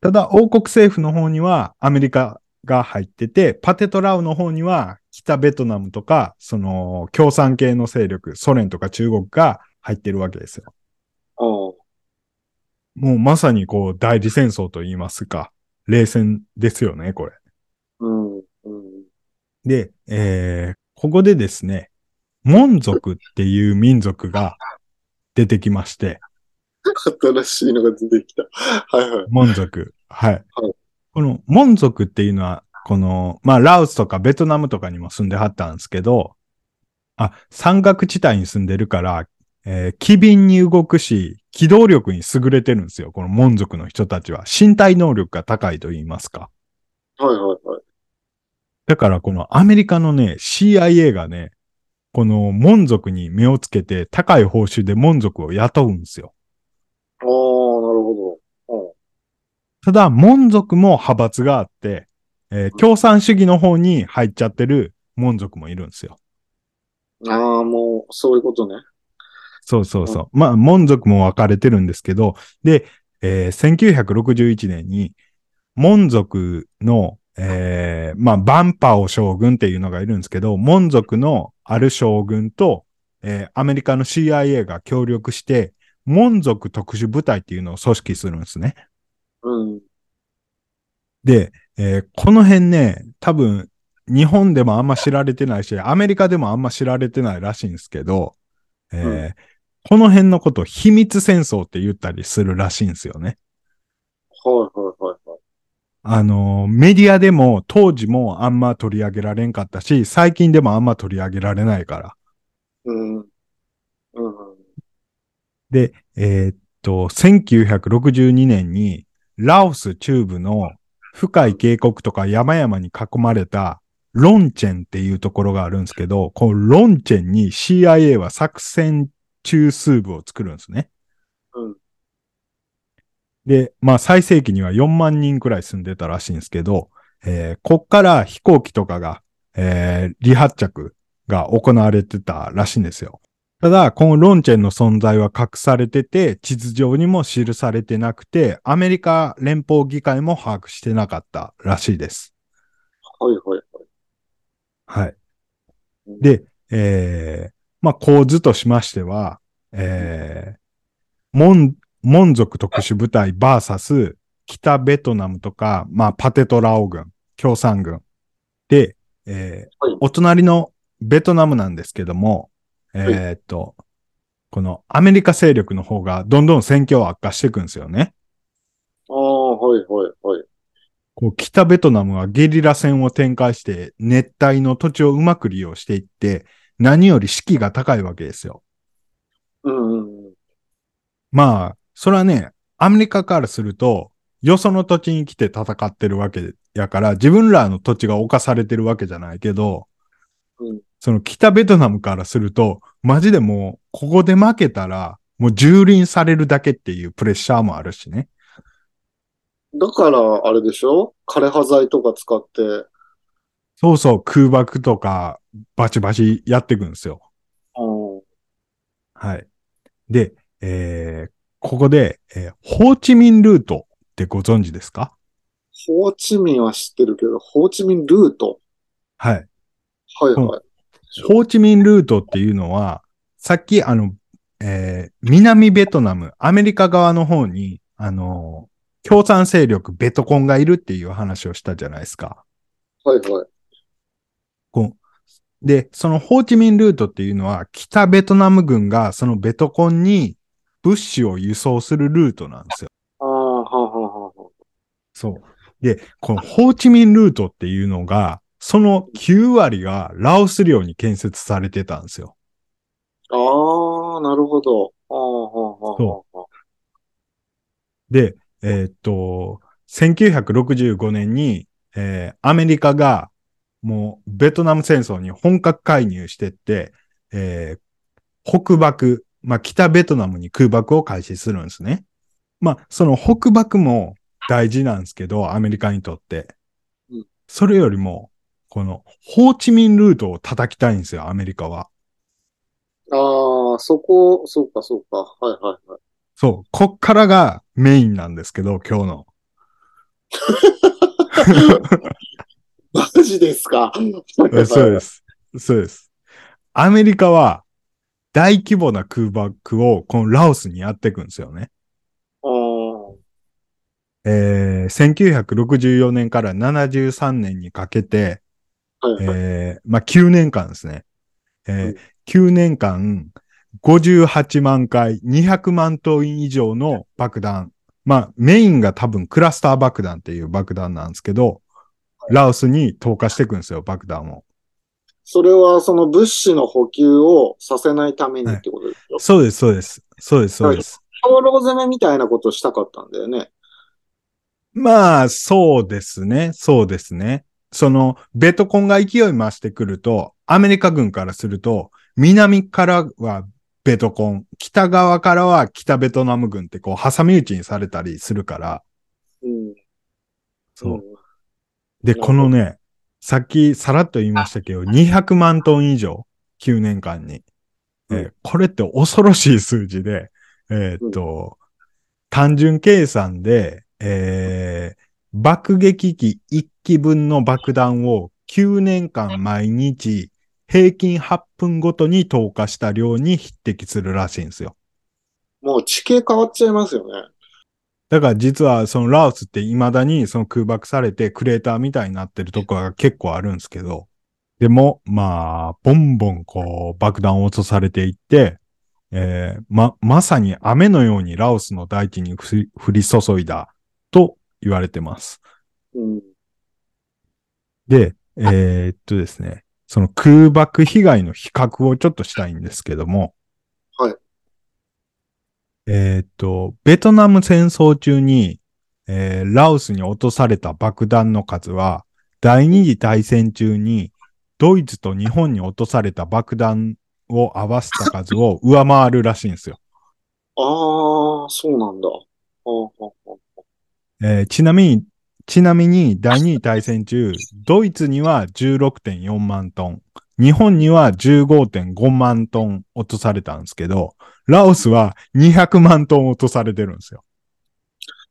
ただ、王国政府の方にはアメリカが入ってて、パテトラオの方には北ベトナムとか、その共産系の勢力、ソ連とか中国が入ってるわけですよ。もうまさにこう代理戦争と言いますか、冷戦ですよね、これ。うん。うん。で、えー、ここでですね、モン族っていう民族が出てきまして、新しいのが出てきた。はいはい。モン族。はい。はいこのモン族っていうのは、この、まあ、ラオスとかベトナムとかにも住んではったんですけど、あ、山岳地帯に住んでるから、えー機敏に動くし、機動力に優れてるんですよ。このモン族の人たちは。身体能力が高いと言いますか。はいはいはい。だからこのアメリカのね、CIA がね、このモン族に目をつけて高い報酬でモン族を雇うんですよ。ああ、なるほど。うん。ただ、モン族も派閥があって、えー共産主義の方に入っちゃってるモン族もいるんですよ。ああ、もう、そういうことね。そうそうそう。まあ、モン族も分かれてるんですけど、で、えー1961年に、モン族の、えーまあ、バンパオ将軍っていうのがいるんですけど、モン族のある将軍と、えーアメリカの CIA が協力して、モン族特殊部隊っていうのを組織するんですね。うん。で、えーこの辺ね、多分、日本でもあんま知られてないし、アメリカでもあんま知られてないらしいんですけど、えーうこの辺のことを秘密戦争って言ったりするらしいんですよね。はいはいはいはい。あのーメディアでも当時もあんま取り上げられんかったし、最近でもあんま取り上げられないから。うん。うん。で、えーっと、1962年にラオス中部の深い渓谷とか山々に囲まれたロンチェンっていうところがあるんですけど、このロンチェンに CIA は作戦中枢部を作るんですね。うん。で、まあ最盛期には4万人くらい住んでたらしいんですけど、えーこっから飛行機とかが、えー離発着が行われてたらしいんですよ。ただ、このロンチェンの存在は隠されてて、地図上にも記されてなくて、アメリカ連邦議会も把握してなかったらしいです。はいはいはい。はい。うん、で、えー、まあ構図としましては、えー、モン、モン族特殊部隊バーサス北ベトナムとか、まあパテトラオ軍、共産軍。で、えーはいお隣のベトナムなんですけども、えーっと、このアメリカ勢力の方がどんどん戦況を悪化していくんですよね。ああ、はいはいはい。こう北ベトナムはゲリラ戦を展開して熱帯の土地をうまく利用していって、何より士気が高いわけですよ。うん。まあ、それはね、アメリカからすると、よその土地に来て戦ってるわけやから、自分らの土地が侵されてるわけじゃないけど、うんその北ベトナムからすると、マジでもう、ここで負けたら、もう蹂躙されるだけっていうプレッシャーもあるしね。だから、あれでしょ？枯葉剤とか使って、そうそう、空爆とか、バチバチやっていくんですよ。うん。はい。で、えー、ここで、えーホーチミンルートってご存知ですか？ホーチミンは知ってるけど、ホーチミンルート？はい。はいはい。ホーチミンルートっていうのは、さっきあの、えー南ベトナム、アメリカ側の方に、あの、共産勢力ベトコンがいるっていう話をしたじゃないですか。はいはい。こうで、そのホーチミンルートっていうのは、北ベトナム軍がそのベトコンに物資を輸送するルートなんですよ。ああ、はあはあは。そう。で、このホーチミンルートっていうのが、その9割がラオス領に建設されてたんですよ。ああ、なるほど。ああ、はあ、はあ、はあ。で、えーっと、1965年に、えーアメリカがもうベトナム戦争に本格介入してって、えー北爆、まあ、北ベトナムに空爆を開始するんですね。まあ、その北爆も大事なんですけど、アメリカにとってうん。それよりも、このホーチミンルートを叩きたいんですよ、アメリカは。ああ、そこ、そうか、そうか。はいはいはい。そう、こっからがメインなんですけど、今日の。マジですか？そうで。す。そうです。アメリカは大規模な空爆をこのラオスにやっていくんですよね。えー、1964年から73年にかけて。えー、まあ、9年間ですね。えーうん9年間、58万回、200万トン以上の爆弾。まあ、メインが多分クラスター爆弾っていう爆弾なんですけど、ラオスに投下していくんですよ、爆弾を。それはその物資の補給をさせないためにってことですよ。そうです、そうです。そうです、そうです。兵糧攻めみたいなことしたかったんだよね。まあ、そうですね。そうですね。その、ベトコンが勢い増してくると、アメリカ軍からすると、南からはベトコン、北側からは北ベトナム軍ってこう、挟み撃ちにされたりするから、うん。そう。んで、このね、さっきさらっと言いましたけど、200万トン以上、9年間に。えーうんこれって恐ろしい数字で、えーっと、単純計算で、えー爆撃機1機分の爆弾を9年間毎日平均8分ごとに投下した量に匹敵するらしいんですよ。もう地形変わっちゃいますよね。だから実はそのラオスって未だにその空爆されてクレーターみたいになってるとこが結構あるんですけど、でもまあ、ボンボンこう爆弾を落とされていって、えーま、まさに雨のようにラオスの大地に降り注いだと言われてます。うん。で、えーっとですね、その空爆被害の比較をちょっとしたいんですけども、はい。えーっと、ベトナム戦争中に、えーラオスに落とされた爆弾の数は、第二次大戦中にドイツと日本に落とされた爆弾を合わせた数を上回るらしいんですよ。ああ、そうなんだ。えーちなみに、ちなみに第二次大戦中、ドイツには16.4万トン、日本には15.5万トン落とされたんですけど、ラオスは200万トン落とされてるんですよ。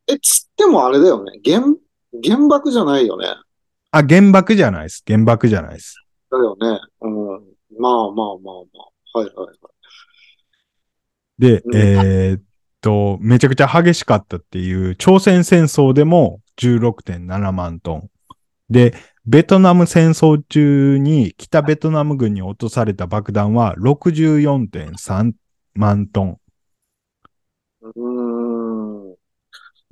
え、つってもあれだよね。原、原爆じゃないよね。あ、原爆じゃないです。原爆じゃないです。だよね。うん。まあまあまあまあ。はいはいはい。で、うんえーっと、めちゃくちゃ激しかったっていう、朝鮮戦争でも16.7万トン。で、ベトナム戦争中に北ベトナム軍に落とされた爆弾は64.3万トン。うーん。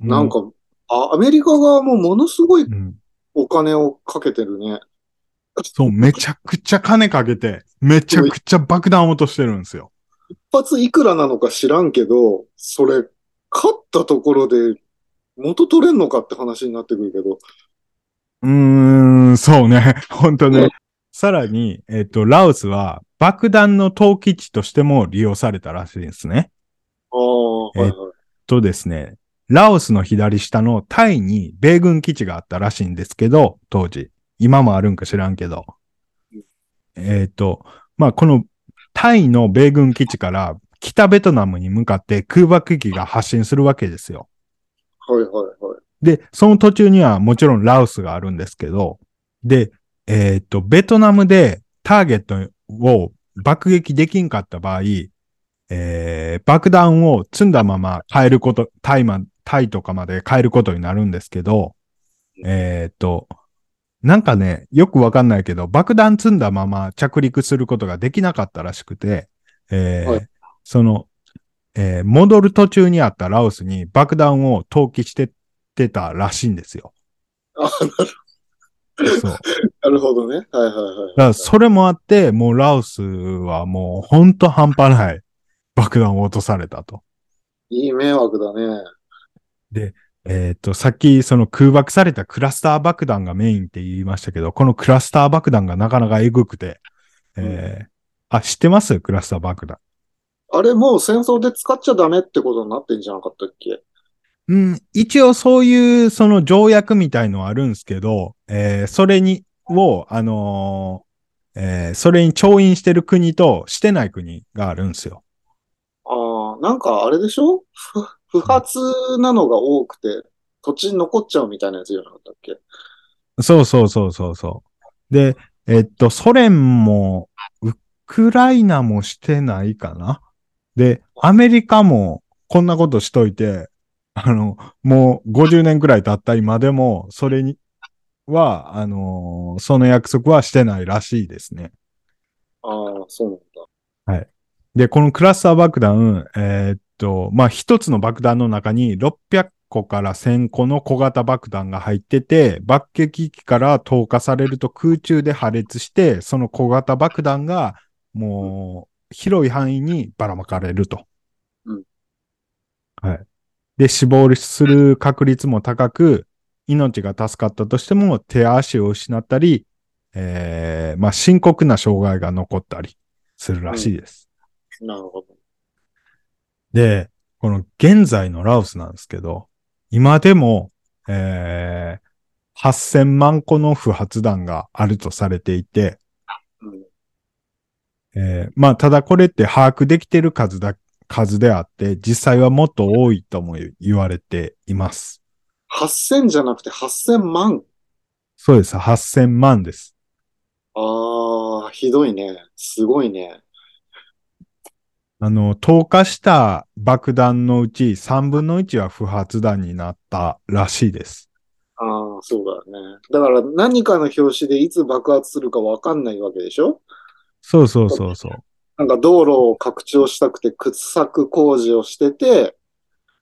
なんか、あ、アメリカ側もものすごいうん、お金をかけてるね。そう、めちゃくちゃ金かけて、めちゃくちゃ爆弾落としてるんですよ。一発いくらなのか知らんけど、それ、勝ったところで元取れんのかって話になってくるけど。うーん、そうね。本当うんね。さらに、えっと、ラオスは爆弾の投棄地としても利用されたらしいですね。ああ、はいはい。とですね、ラオスの左下のタイに米軍基地があったらしいんですけど、当時。今もあるんか知らんけど。えっ、と、まあ、このタイの米軍基地から北ベトナムに向かって空爆機が発進するわけですよ。はいはいはい。で、その途中にはもちろんラオスがあるんですけど、で、えっ、と、ベトナムでターゲットを爆撃できんかった場合、えー爆弾を積んだまま帰ること、タイま、タイとかまで帰ることになるんですけど、えっ、と、なんかね、よくわかんないけど、爆弾積んだまま着陸することができなかったらしくて、えーはいその、えー戻る途中にあったラオスに爆弾を投棄してってたらしいんですよ。あそう。なるほどね。はいはいはい。だからそれもあって、もうラオスはもうほんと半端ない爆弾を落とされたと。いい迷惑だね。えっ、と、さっきその空爆されたクラスター爆弾がメインって言いましたけど、このクラスター爆弾がなかなかエグくて、えーあ、知ってます？クラスター爆弾。あれもう戦争で使っちゃダメってことになってんじゃなかったっけ？うん、一応そういうその条約みたいのはあるんですけど、えーそれに、を、あのーえーそれに調印してる国としてない国があるんですよ。ああ、なんかあれでしょ？ふ不発なのが多くて、土地に残っちゃうみたいなやつじゃなかったっけ？そうそうそうそうそう。で、えっと、ソ連も、ウクライナもしてないかな？で、アメリカもこんなことしといて、あの、もう50年くらい経った今でも、それには、あのーその約束はしてないらしいですね。ああ、そうなんだ。で、このクラスター爆弾、えーっと、まあ、一つの爆弾の中に600個から1000個の小型爆弾が入ってて、爆撃機から投下されると空中で破裂して、その小型爆弾がもう広い範囲にばらまかれると。うんはい。で、死亡する確率も高く、命が助かったとしても手足を失ったり、えー、まあ、深刻な障害が残ったりするらしいです。なるほど。で、この現在のラオスなんですけど、今でも、えー、8000万個の不発弾があるとされていて、うん。えーまあ、ただこれって把握できてる数だ、数であって、実際はもっと多いとも言われています。8000じゃなくて8000万。そうです。8000万です。ああ、ひどいね。すごいね。あの、投下した爆弾のうち3分の1は不発弾になったらしいです。ああ、そうだよね。だから何かの拍子でいつ爆発するかわかんないわけでしょ？そうそうそうそう。なんか道路を拡張したくて掘削工事をしてて、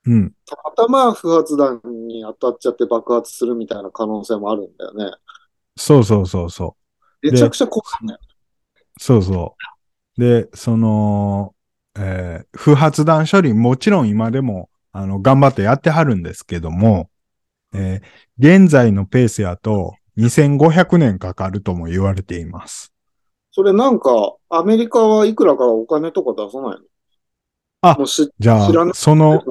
うん。たまたま不発弾に当たっちゃって爆発するみたいな可能性もあるんだよね。そうそうそうそう。めちゃくちゃ怖いね。そうそう。で、その、えー不発弾処理、もちろん今でも、あの、頑張ってやってはるんですけども、えー現在のペースやと、2500年かかるとも言われています。それなんか、アメリカはいくらからお金とか出さないの？あもうしじゃあ、その、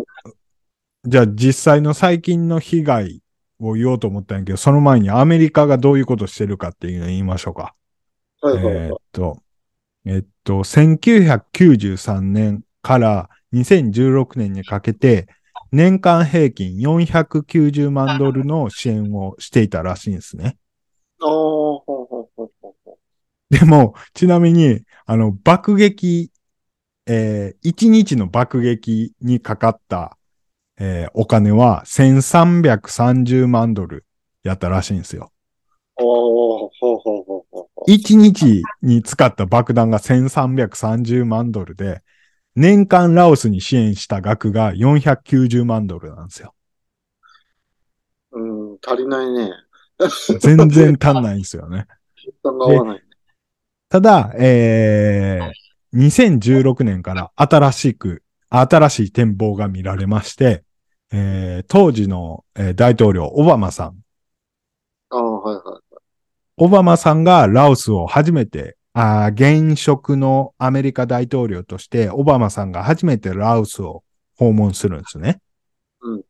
じゃあ実際の最近の被害を言おうと思ったんやけど、その前にアメリカがどういうことしてるかっていうのを言いましょうか。はいはいはい。えーっと、えっと、1993年から2016年にかけて、年間平均490万ドルの支援をしていたらしいんですね。でも、ちなみに、あの、爆撃、えー、1日の爆撃にかかった、えーお金は1330万ドルやったらしいんですよ。う。おーほうほうほうほうほう。1日に使った爆弾が1330万ドルで、年間ラオスに支援した額が490万ドルなんですよ。うん、足りないね。全然足んないんですよね。ただ、えー、2016年から新しく、新しい展望が見られまして、えー当時の、えー大統領、オバマさん。ああ、はいはい。オバマさんがラオスを初めて、あー現職のアメリカ大統領として、オバマさんが初めてラオスを訪問するんですね。うん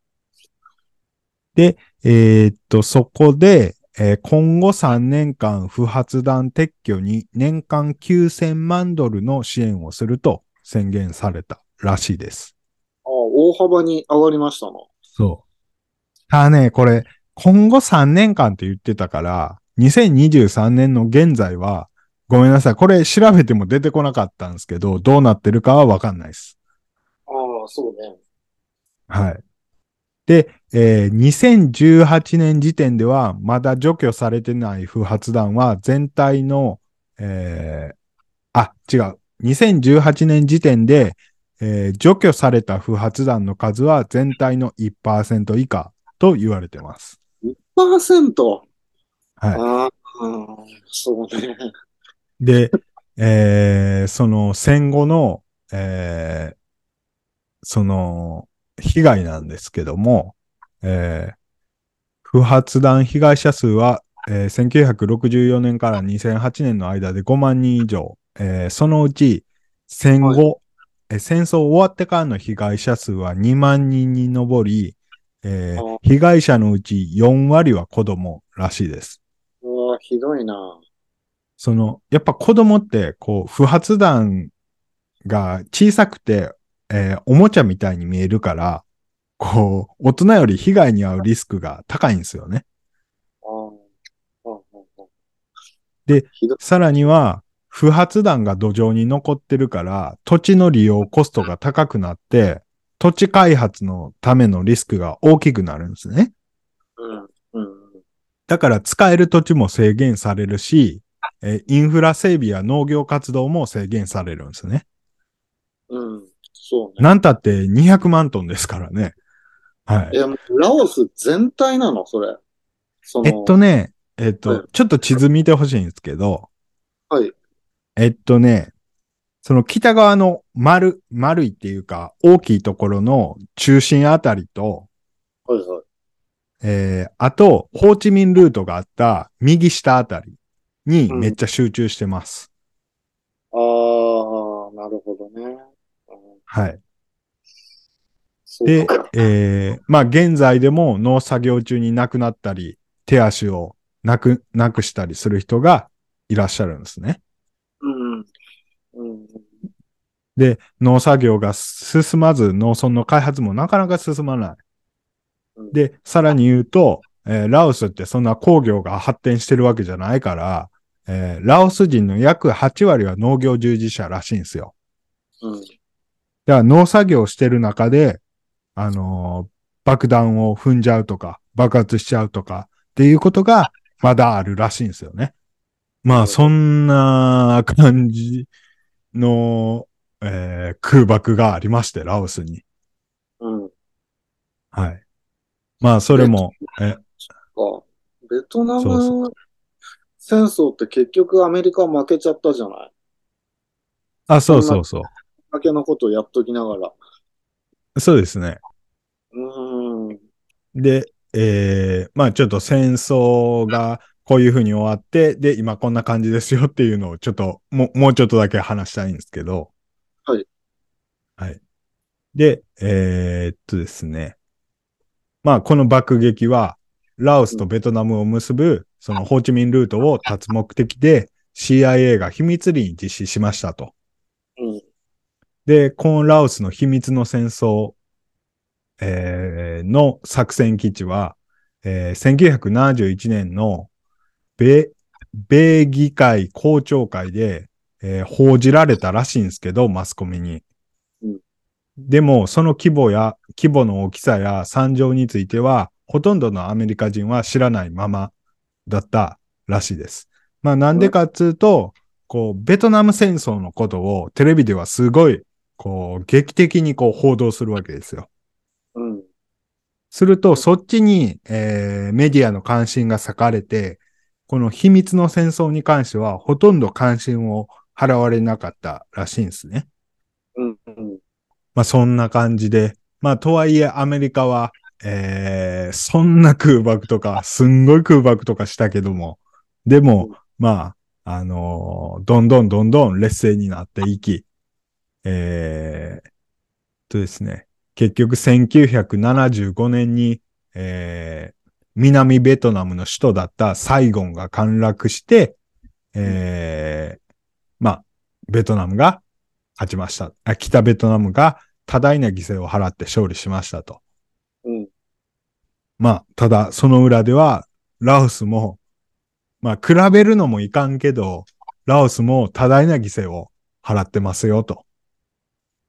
で、えーっと、そこで、えー今後3年間不発弾撤去に年間9000万ドルの支援をすると宣言されたらしいです。ああ、大幅に上がりましたな。そう。ただね、これ、今後3年間って言ってたから、2023年の現在は、ごめんなさい。これ調べても出てこなかったんですけど、どうなってるかはわかんないです。ああ、そうね。はい。で、えー2018年時点では、まだ除去されてない不発弾は全体の、えーあ、違う。2018年時点で、えー除去された不発弾の数は全体の1%以下と言われてます。20%! はい。ああ、そうね。で、えーその戦後の、えーその、被害なんですけども、えー不発弾被害者数は、えー1964年から2008年の間で5万人以上、えーそのうち戦後、えー戦争終わってからの被害者数は2万人に上り、えーあ被害者のうち4割は子供らしいです。うわ、ひどいな。その、やっぱ子供って、こう、不発弾が小さくて、えーおもちゃみたいに見えるから、こう、大人より被害に遭うリスクが高いんですよね。で。さらには、不発弾が土壌に残ってるから、土地の利用コストが高くなって、土地開発のためのリスクが大きくなるんですね。うん、うん、だから使える土地も制限されるし、えーインフラ整備や農業活動も制限されるんですね。うん。そうね。なんたって200万トンですからね。はい。え、もうラオス全体なの？それ。その、えっとね、えっと、はいちょっと地図見てほしいんですけど、はい。えっとね、その北側の丸、丸いっていうか、大きいところの中心あたりと、はい、はい。えー、あと、ホーチミンルートがあった右下あたりにめっちゃ集中してます。ああ、なるほどね。うんはい。でか。、えー、まあ現在でも農作業中に亡くなったり、手足をなく、なくしたりする人がいらっしゃるんですね。で、農作業が進まず、農村の開発もなかなか進まない。うん、で、さらに言うと、えーラオスってそんな工業が発展してるわけじゃないから、えーラオス人の約8割は農業従事者らしいんですよ。うん。だから農作業してる中で、あのー爆弾を踏んじゃうとか、爆発しちゃうとかっていうことがまだあるらしいんですよね。まあ、そんな感じの、えー空爆がありまして、ラオスに。うん。はい。まあ、それも、え、か。ベトナム戦争って結局アメリカ負けちゃったじゃない？あ、そうそうそう。だけのことをやっときながら。そうですね。うん。で、えー、まあちょっと戦争がこういうふうに終わって、で、今こんな感じですよっていうのをちょっと、もう、もうちょっとだけ話したいんですけど。はい。はい。で、えーっとですね。まあこの爆撃は、ラオスとベトナムを結ぶ、そのホーチミンルートを断つ目的で、CIA が秘密裏に実施しましたと。うん。で、このラオスの秘密の戦争、えーの作戦基地は、えー1971年の米、米議会公聴会で、えー報じられたらしいんですけど、マスコミに。うんでも、その規模や、規模の大きさや惨状については、ほとんどのアメリカ人は知らないままだったらしいです。まあ、なんでかっつうと、こう、ベトナム戦争のことをテレビではすごい、こう、劇的にこう報道するわけですよ。うん。すると、そっちに、えーメディアの関心が割かれて、この秘密の戦争に関しては、ほとんど関心を払われなかったらしいんですね。うん。うん。まあ、そんな感じで。まあ、とはいえ、アメリカは、えーそんな空爆とか、すんごい空爆とかしたけども、でも、まあ、あのーどんどんどんどん劣勢になっていき、えーとですね、結局1975年に、えー南ベトナムの首都だったサイゴンが陥落して、えーまあ、ベトナムが勝ちました。あ北ベトナムが多大な犠牲を払って勝利しましたと。うん。まあ、ただ、その裏では、ラオスも、まあ、比べるのもいかんけど、ラオスも多大な犠牲を払ってますよと。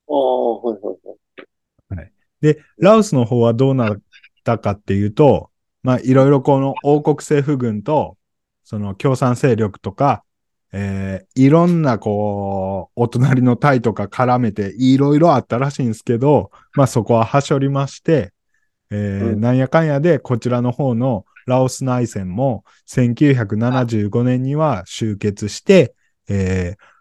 ああ、はいはいはい。で、ラオスの方はどうなったかっていうと、まあ、いろいろこの王国政府軍と、その共産勢力とか、えーいろんなこう、お隣のタイとか絡めていろいろあったらしいんですけど、まあそこははしょりまして、えーうんなんやかんやでこちらの方のラオス内戦も1975年には終結して、えー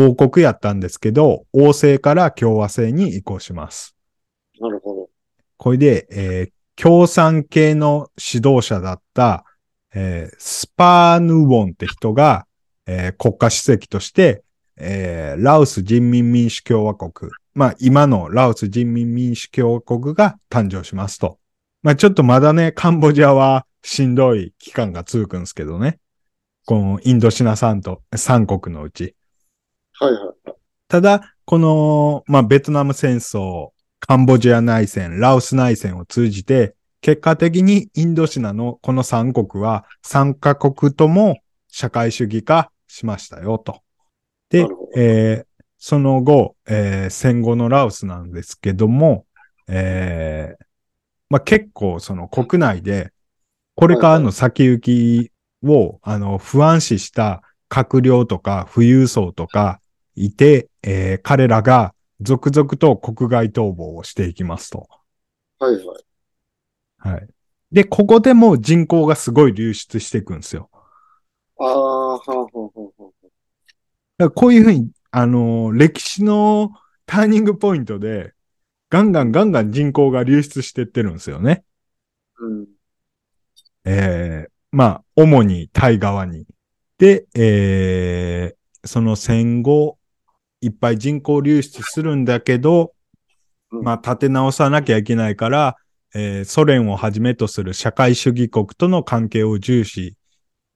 王国やったんですけど、王政から共和制に移行します。なるほど。これで、えー共産系の指導者だった、えースパーヌウォンって人が、えー国家主席として、えーラオス人民民主共和国、まあ今のラオス人民民主共和国が誕生しますと。まあちょっとまだね、カンボジアはしんどい期間が続くんですけどね。このインドシナ三と三国のうち。はいはい。ただ、この、まあ、ベトナム戦争、カンボジア内戦、ラオス内戦を通じて、結果的にインドシナのこの三国は3カ国とも社会主義化しましたよと。でえーその後、えー戦後のラオスなんですけども、えーまあ、結構その国内で、これからの先行きを、あの、不安視した閣僚とか富裕層とかいて、えー彼らが続々と国外逃亡をしていきますと。はいはい。はい。で、ここでも人口がすごい流出していくんですよ。ああ、はあ、はあ、はあ、はだこういうふうに、あのー歴史のターニングポイントで、ガンガンガンガン人口が流出していってるんですよね。うん。えーまあ、主にタイ側に。で、えーその戦後、いっぱい人口流出するんだけど、うんまあ、立て直さなきゃいけないから、えーソ連をはじめとする社会主義国との関係を重視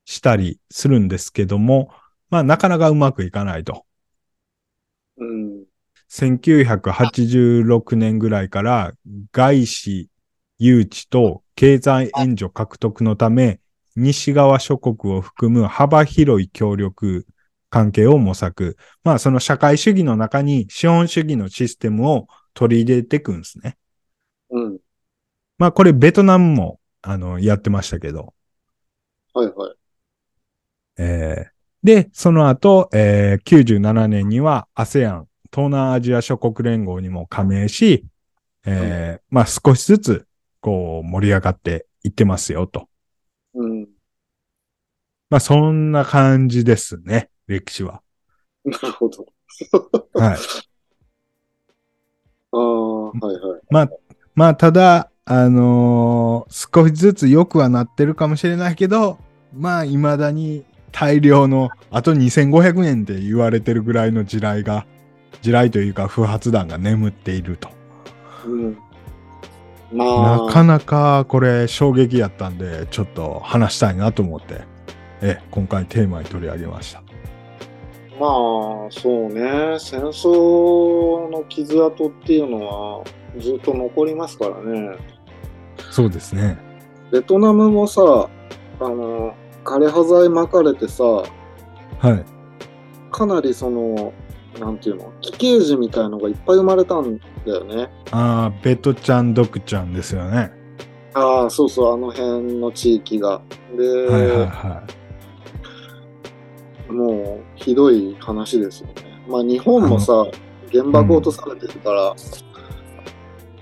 したりするんですけども、まあ、なかなかうまくいかないと。うん。1986年ぐらいから外資誘致と経済援助獲得のため、西側諸国を含む幅広い協力関係を模索。まあその社会主義の中に資本主義のシステムを取り入れていくんですね。うん。まあこれベトナムもあのやってましたけど。はいはい。えーで、その後、えー97年には ASEAN、東南アジア諸国連合にも加盟し、えーまあ少しずつ、こう、盛り上がっていってますよと。うん。まあそんな感じですね、歴史は。なるほど。はい。ああ、はいはい。まあ、まあただ、あのー少しずつ良くはなってるかもしれないけど、まあ未だに大量の、あと2500年って言われてるぐらいの地雷が、地雷というか不発弾が眠っていると。うん。まあ、なかなかこれ衝撃やったんで、ちょっと話したいなと思って、え、今回テーマに取り上げました。まあ、そうね。戦争の傷跡っていうのはずっと残りますからね。そうですね。ベトナムもさ、あの、枯葉剤巻かれてさ、はい。かなりその、なんていうの、奇形児みたいのがいっぱい生まれたんだよね。ああ、ベトちゃん、ドクちゃんですよね。ああ、そうそう、あの辺の地域が。で、はいはいはもうひどい話ですよね。まあ日本もさ、原爆落とされてるから、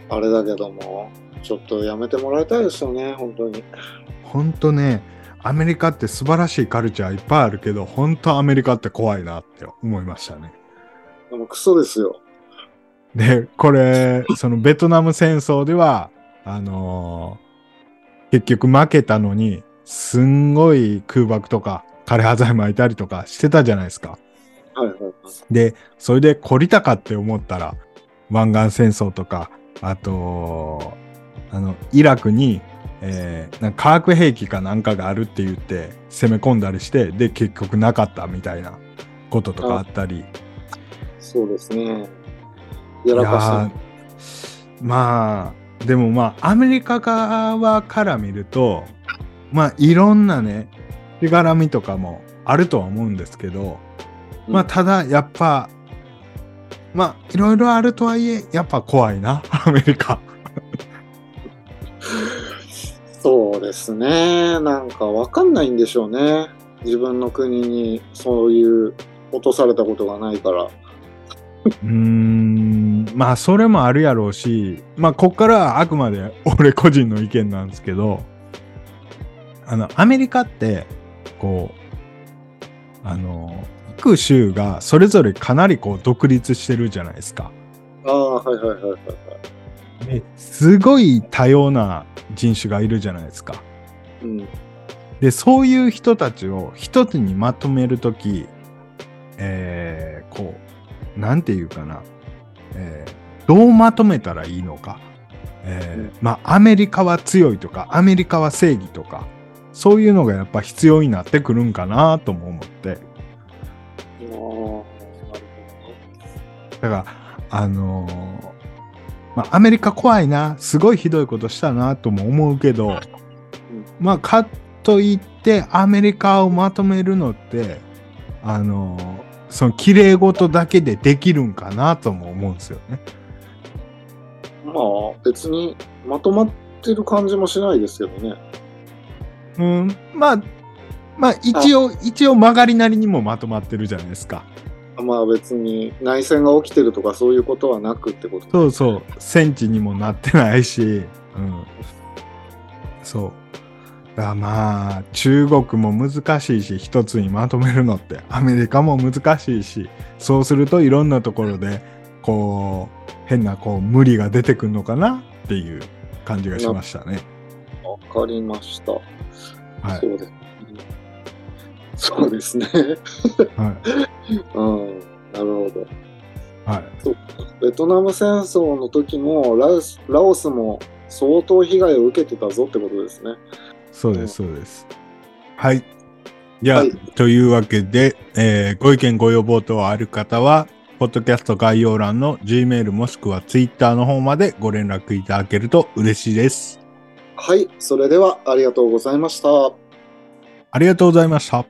あれだけども、ちょっとやめてもらいたいですよね、本当に。い。ほんとね、アメリカって素晴らしいカルチャーいっぱいあるけど、本当アメリカって怖いなって思いましたね。でもクソですよ。で、これ、そのベトナム戦争では、あのー結局負けたのに、すんごい空爆とか、枯葉剤巻いたりとかしてたじゃないですか。はいはいはい。で、それで懲りたかって思ったら、湾岸戦争とか、あと、あの、イラクに、えーなんか化学兵器かなんかがあるって言って攻め込んだりして、で、結局なかったみたいなこととかあったり。そうですね。やらかいやーまあ、でもまあ、アメリカ側から見ると、まあ、いろんなね、しがらみとかもあるとは思うんですけど、うんまあ、ただ、やっぱ、まあ、いろいろあるとはいえ、やっぱ怖いな、アメリカ。そうですね。なんかわかんないんでしょうね。自分の国にそういう落とされたことがないから。うーん、まあ、それもあるやろうし、まあ、こっからはあくまで俺個人の意見なんですけど、あの、アメリカって、こう、あの、各州がそれぞれかなりこう独立してるじゃないですか。ああ、はいはいはいはいはい。ですごい多様な人種がいるじゃないですか。うん。で、そういう人たちを一つにまとめるとき、えー、こう、なんていうかな、えーどうまとめたらいいのか。えーうんまあ、アメリカは強いとか、アメリカは正義とか、そういうのがやっぱ必要になってくるんかなとも思って。だから、あのーまあ、アメリカ怖いな、すごいひどいことしたなとも思うけど、まあ、かといって、アメリカをまとめるのって、あのーその綺麗事だけでできるんかなとも思うんですよね。ど。まあ、別にまとまってる感じもしないですけどね。うん、まあ、まあ、一応、一応曲がりなりにもまとまってるじゃないですか。まあ別に内戦が起きてるとかそういうことはなくってことそうそう、戦地にもなってないし、うん。そう。だまあ、中国も難しいし、一つにまとめるのって、アメリカも難しいし、そうするといろんなところで、こう、変なこう無理が出てくるのかなっていう感じがしましたね。わかりました。はい。そうです。そうですね。はい。うん。なるほど。はい。ベトナム戦争の時もラオスラオスも相当被害を受けてたぞってことですね。そうです、そうです。はい。じゃあ、はいというわけで、えーご意見ご要望等ある方は、ポッドキャスト概要欄の Gmail もしくは Twitter の方までご連絡いただけると嬉しいです。はい。それではありがとうございました。ありがとうございました。